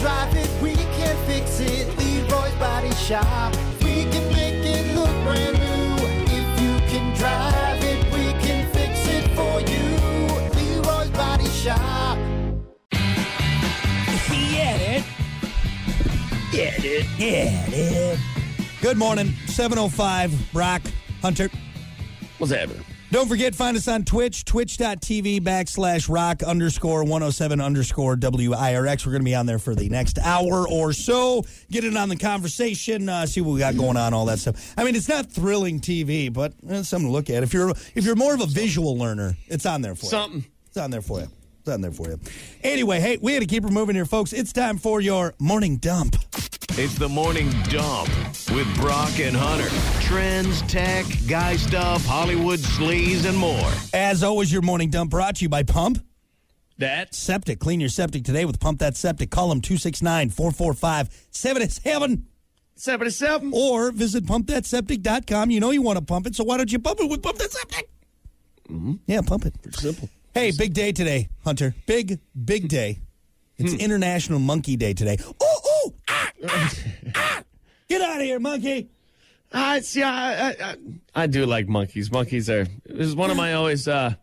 drive it, we can fix it. Leroy's Body Shop. We can make it look brand new. If you can drive it, we can fix it for you. Leroy's Body Shop. Yeah, dude. Yeah, dude. Yeah, dude. Good morning. 705 Brock Hunter. What's happening? Don't forget, find us on Twitch, twitch.tv backslash rock underscore 107 underscore WIRX. We're going to be on there for the next hour or so. Get in on the conversation, uh, see what we got going on, all that stuff. I mean, it's not thrilling TV, but it's something to look at. If you're if you're more of a visual learner, it's on there for you. Something. It's on there for you. It's on there for you. Anyway, hey, we had to keep her moving here, folks. It's time for your morning dump. It's the morning dump with Brock and Hunter. Trends, tech, guy stuff, Hollywood sleaze, and more. As always, your morning dump brought to you by Pump. That Septic. Clean your septic today with Pump That Septic. Call them 269 445 77 seventy-seven. or visit pumpthatseptic.com. You know you want to pump it, so why don't you pump it with Pump That Septic? Mm-hmm. Yeah, pump it. Simple. Hey, big day today, Hunter. Big, big day. It's International Monkey Day today. Ooh, ooh, ah, ah, ah. Get out of here, monkey. I see. I, I, I, I do like monkeys. Monkeys are. This is one of my always. uh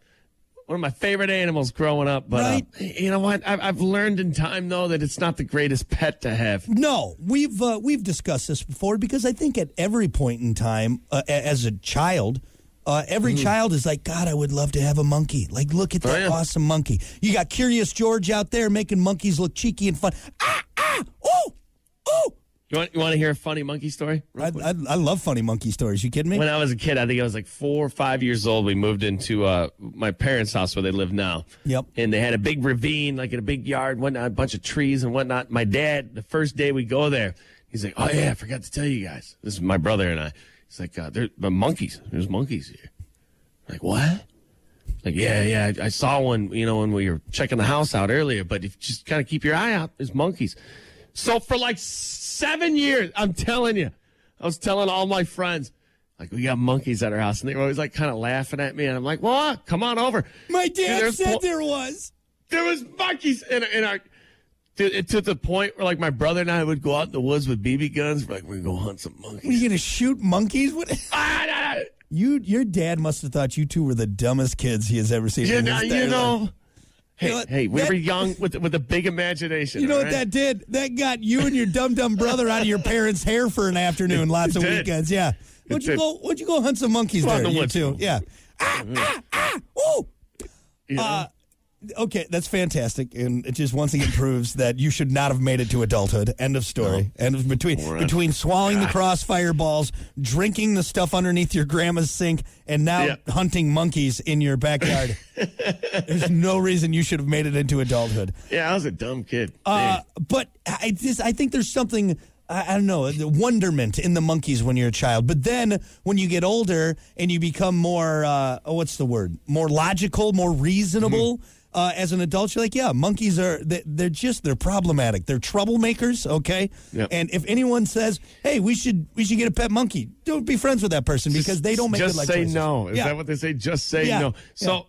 one of my favorite animals growing up, but Right. uh, you know what? I've, I've learned in time though that it's not the greatest pet to have. No, we've uh, we've discussed this before because I think at every point in time, uh, as a child, uh, every child is like, God, I would love to have a monkey. Like, look at that yeah. awesome monkey. You got Curious George out there making monkeys look cheeky and fun. Ah, ah, ooh, ooh. You want you want to hear a funny monkey story? I, I, I love funny monkey stories. You kidding me? When I was a kid, I think I was like four or five years old. We moved into uh, my parents' house where they live now. Yep. And they had a big ravine, like in a big yard, whatnot, a bunch of trees and whatnot. My dad, the first day we go there, he's like, "Oh yeah, I forgot to tell you guys. This is my brother and I." He's like, uh, "There, the monkeys. There's monkeys here." I'm like what? Like yeah, yeah. I, I saw one. You know, when we were checking the house out earlier. But if you just kind of keep your eye out, there's monkeys. So for like seven years, I'm telling you, I was telling all my friends, like we got monkeys at our house, and they were always like kind of laughing at me, and I'm like, "What? Come on over." My dad there's said po- there was. there was monkeys in, in our. Dude, it to the point where like my brother and I would go out in the woods with BB guns. We're like, we're gonna go hunt some Are you monkeys. gonna shoot monkeys? What? Ah, nah, nah. You, your dad must have thought you two were the dumbest kids he has ever seen. You know, you know. life. Hey, You know hey, we That- were young with with a big imagination. You know what right? that did? That got you and your dumb dumb brother out of your parents' hair for an afternoon, lots of did. weekends. Yeah. Would you did. go? Would you go hunt some monkeys Go there? the You too. Yeah. Ah, ah, ah, ooh. You know? Uh, okay, that's fantastic, and it just once again proves that you should not have made it to adulthood. End of story. End of between between swallowing the crossfire balls, drinking the stuff underneath your grandma's sink, and now Yeah. hunting monkeys in your backyard. There's no reason you should have made it into adulthood. yeah, I was a dumb kid. Uh, but I just I think there's something I, don't know the wonderment in the monkeys when you're a child, but then when you get older and you become more uh, what's the word more logical, more reasonable. Uh, as an adult, you're like, yeah, monkeys are, they- they're just, they're problematic. They're troublemakers, okay? Yep. And if anyone says, hey, we should, we should get a pet monkey, don't be friends with that person because they don't make just good life say choices. no. Is yeah. that what they say? Just say Yeah. no. So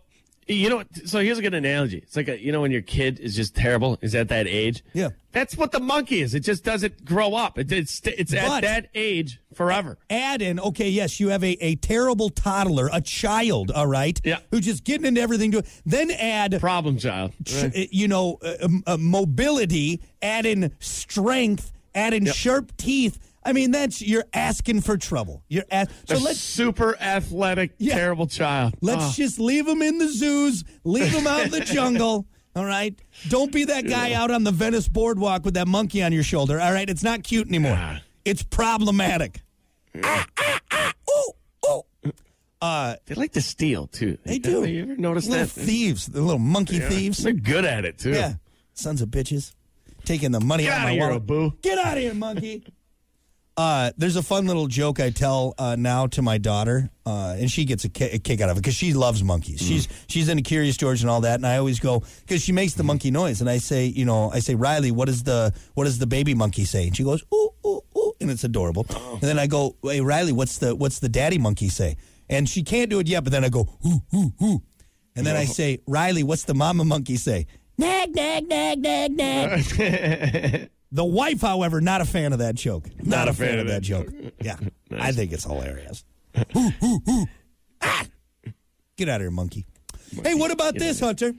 you know, so here's a good analogy. It's like a, you know when your kid is just terrible, is at that age. Yeah. that's what the monkey is. It just doesn't grow up. It, it's it's But- at that age forever. add in, okay, yes, you have a, a terrible toddler, a child, all right, Yeah. who's just getting into everything. To, then add, Problem child. Right. you know, uh, um, uh, mobility, add in strength, add in Yep. sharp teeth. I mean, that's you're asking for trouble. You're so let's super athletic, Yeah. terrible child. let's Oh. just leave them in the zoos, leave them out in the jungle. All right, don't be that guy out on the Venice boardwalk with that monkey on your shoulder. All right, it's not cute anymore. Yeah. It's problematic. Ah, ah, ah, ooh, ooh. Uh, They like to steal too. They do. You ever notice little that? thieves, the little monkey thieves. They're good at it too. Yeah, sons of bitches, taking the money Get out of my here, wallet. Abu. Get out of here, monkey. Uh, there's a fun little joke I tell uh, now to my daughter, uh, and she gets a, ki- a kick out of it because she loves monkeys. Mm. She's she's into Curious George and all that, and I always go because she makes the Mm. monkey noise, and I say, you know, I say, Riley, what is the what does the baby monkey say? And she goes, ooh ooh ooh, and it's adorable. Oh. And then I go, hey Riley, what's the what's the daddy monkey say? And she can't do it yet, but then I go, ooh ooh ooh, and then I say, Riley, what's the mama monkey say? Nag nag nag nag nag. The wife, however, not a fan of that joke. Not, a fan, of that joke. Yeah, I think it's hilarious. Ooh, ooh, ooh. Ah! Get out of here, monkey. Hey, what about this, Hunter?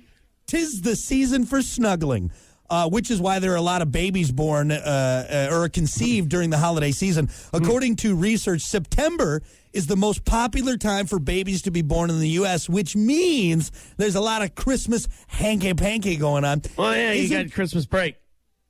Tis the season for snuggling. Uh, which is why there are a lot of babies born uh, uh, or conceived during the holiday season. According to research, September is the most popular time for babies to be born in the U.S., which means there's a lot of Christmas hanky panky going on. Oh, yeah, you is, got Christmas break.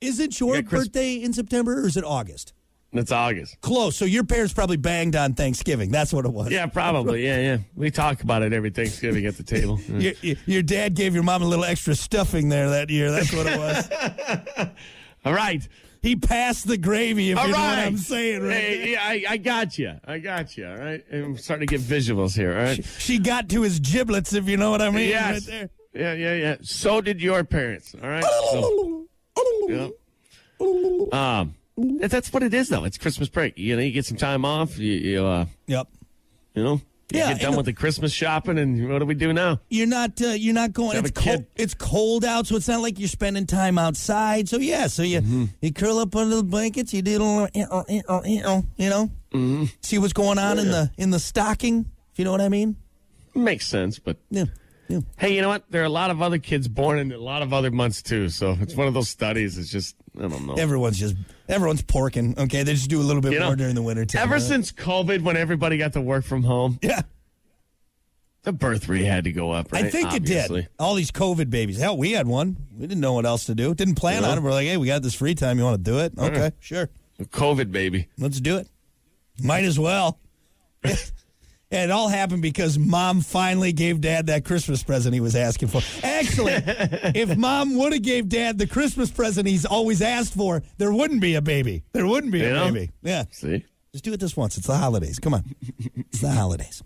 Is it your you Chris- birthday in September or is it August? It's August. Close. So your parents probably banged on Thanksgiving. That's what it was. Yeah, probably. Yeah, yeah. We talk about it every Thanksgiving at the table. Your, your- dad gave your mom a little extra stuffing there that year. That's what it was. All right. he passed the gravy, if All you know right. what I'm saying. Right? Hey, yeah, I, I got you. I got you. All right. I'm starting to get visuals here. All right. She got to his giblets, if you know what I mean. Yes. Right Yeah, yeah, yeah. So did your parents. All right. So, yeah. Um, that- that's what it is, though. It's Christmas break. You know, you get some time off. You, you, uh, Yep. you know, you Yeah, get done with the Christmas shopping, and what do we do now? You're not. Uh, you're not going. It's cold. It's cold out, so it's not like you're spending time outside. So yeah. So you Mm-hmm. you curl up under the blankets. You do a little, uh, uh, uh, you know. Mm-hmm. See what's going on in the in the stocking. If you know what I mean. Makes sense, but Yeah. Yeah. hey, you know what? There are a lot of other kids born in a lot of other months too. So it's one of those studies. It's just I don't know. Everyone's just everyone's porking. Okay, they just do a little bit You know, more during the winter time. Ever right? since COVID, when everybody got to work from home, yeah, the birth rate had to go up. Right? I think Obviously. it did. All these COVID babies. Hell, we had one. We didn't know what else to do. Didn't plan Yeah. on it. We're like, hey, we got this free time. You want to do it? Okay, sure. COVID baby. Let's do it. Might as well. And it all happened because mom finally gave dad that Christmas present he was asking for. Actually, if mom would have gave dad the Christmas present he's always asked for, there wouldn't be a baby. There wouldn't be a baby. Yeah. See, Just do it this once. It's the holidays. Come on. It's the holidays.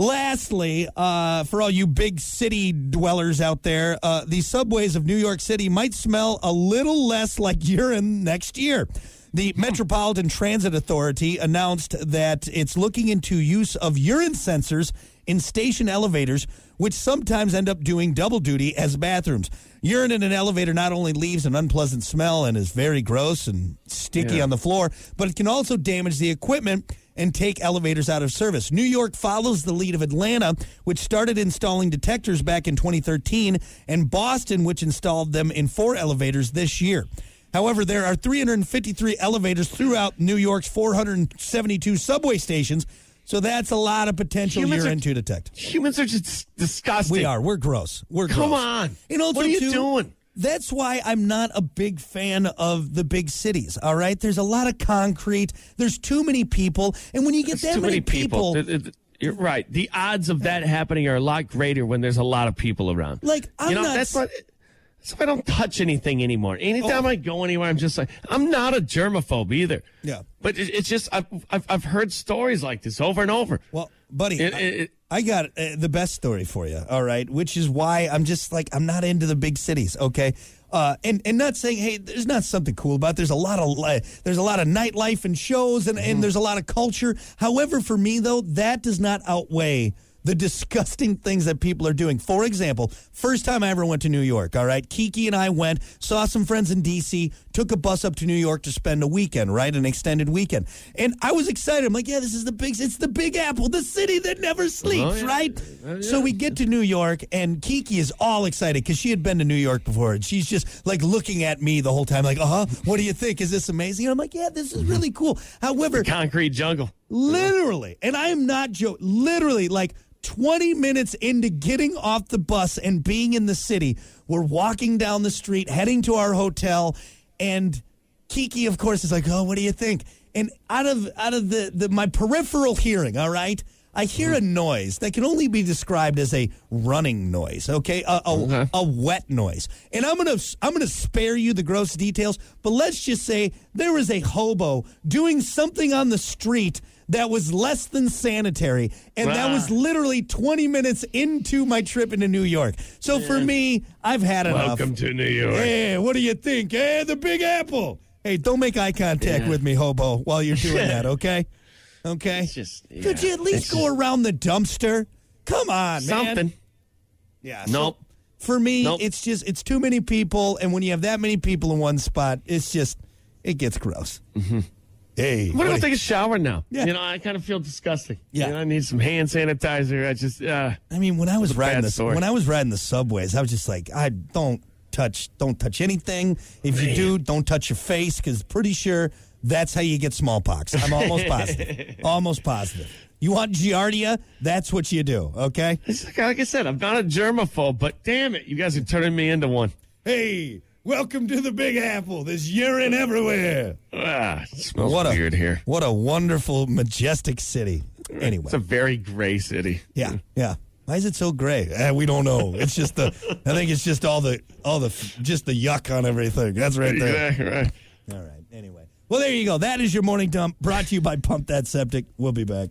Lastly, uh, for all you big city dwellers out there, uh, the subways of New York City might smell a little less like urine next year. The Metropolitan Transit Authority announced that it's looking into use of urine sensors in station elevators, which sometimes end up doing double duty as bathrooms. Urine in an elevator not only leaves an unpleasant smell and is very gross and sticky Yeah. on the floor, but it can also damage the equipment and take elevators out of service. New York follows the lead of Atlanta, which started installing detectors back in 2013, and Boston, which installed them in four elevators this year. However, there are 353 elevators throughout New York's 472 subway stations, so that's a lot of potential Humans urine are- to detect. humans are just disgusting. We are. We're gross. We're Come gross. on. And also, What are you too, doing? That's why I'm not a big fan of the big cities. All right, there's a lot of concrete. There's too many people, and when you get There's that too many people. people, You're right. The odds of that happening are a lot greater when there's a lot of people around. Like, I'm you know, not that's what. Why I don't touch anything anymore. Anytime Oh. I go anywhere, I'm just like, I'm not a germaphobe either. Yeah. But it, it's just, I've, I've, I've heard stories like this over and over. well, buddy, It- I, it- I got uh, the best story for you. All right, which is why I'm just like I'm not into the big cities. Okay. Uh, and and not saying hey, there's not something cool about. It. There's a lot of li- there's a lot of nightlife and shows, and, Mm-hmm. and there's a lot of culture. However, for me though, that does not outweigh the disgusting things that people are doing. For example, first time I ever went to New York, all right, Kiki and I went, saw some friends in D.C., took a bus up to New York to spend a weekend, right, an extended weekend. And I was excited. I'm like, yeah, this is the big, it's the Big Apple, the city that never sleeps, yeah. right? Uh, So we get to New York, and Kiki is all excited because she had been to New York before, and she's just like looking at me the whole time, like, uh huh, what do you think? Is this amazing? And I'm like, yeah, this is really cool. However, Concrete jungle. Literally, and I am not joking. Literally, like 20 minutes into getting off the bus and being in the city, we're walking down the street, heading to our hotel, and Kiki, of course, is like, "Oh, what do you think?" And out of out of the, the my peripheral hearing, all right, I hear a noise that can only be described as a running noise. Okay, a, a, Okay. a wet noise. And I'm gonna I'm gonna spare you the gross details, but let's just say there was a hobo doing something on the street that was less than sanitary, and that Ah. was literally 20 minutes into my trip into New York. So for me, I've had enough. Welcome to New York. Hey, what do you think? Hey, the Big Apple. Hey, don't make eye contact Yeah. with me, hobo, while you're doing that. Okay, okay. It's just, Could you at least it's go just around the dumpster? Come on, man. Something. Yeah. Nope. For me, Nope. it's just it's too many people, and when you have that many people in one spot, it's just it gets gross. Mm-hmm. Hey, What if I buddy. take a shower now? Yeah. You know, I kind of feel disgusting. Yeah. You know, I need some hand sanitizer. I just, uh, I mean, when I was riding the story. when I was riding the subways, I was just like, I don't touch, don't touch anything. If you do, don't touch your face because pretty sure that's how you get smallpox. I'm almost positive. almost positive. You want giardia? That's what you do. Okay. like, like I said, I'm not a germaphobe, but damn it, you guys are turning me into one. Hey, welcome to the Big Apple. There's urine everywhere. Ah, it smells What a here. What a wonderful, majestic city. Anyway, It's a very gray city. yeah, yeah. Why is it so gray? Eh, we don't know. It's just the. I think it's just all the all the just the yuck on everything. That's right there. Exactly right. All right. Anyway, well, there you go. That is your morning dump, brought to you by Pump That Septic. We'll be back.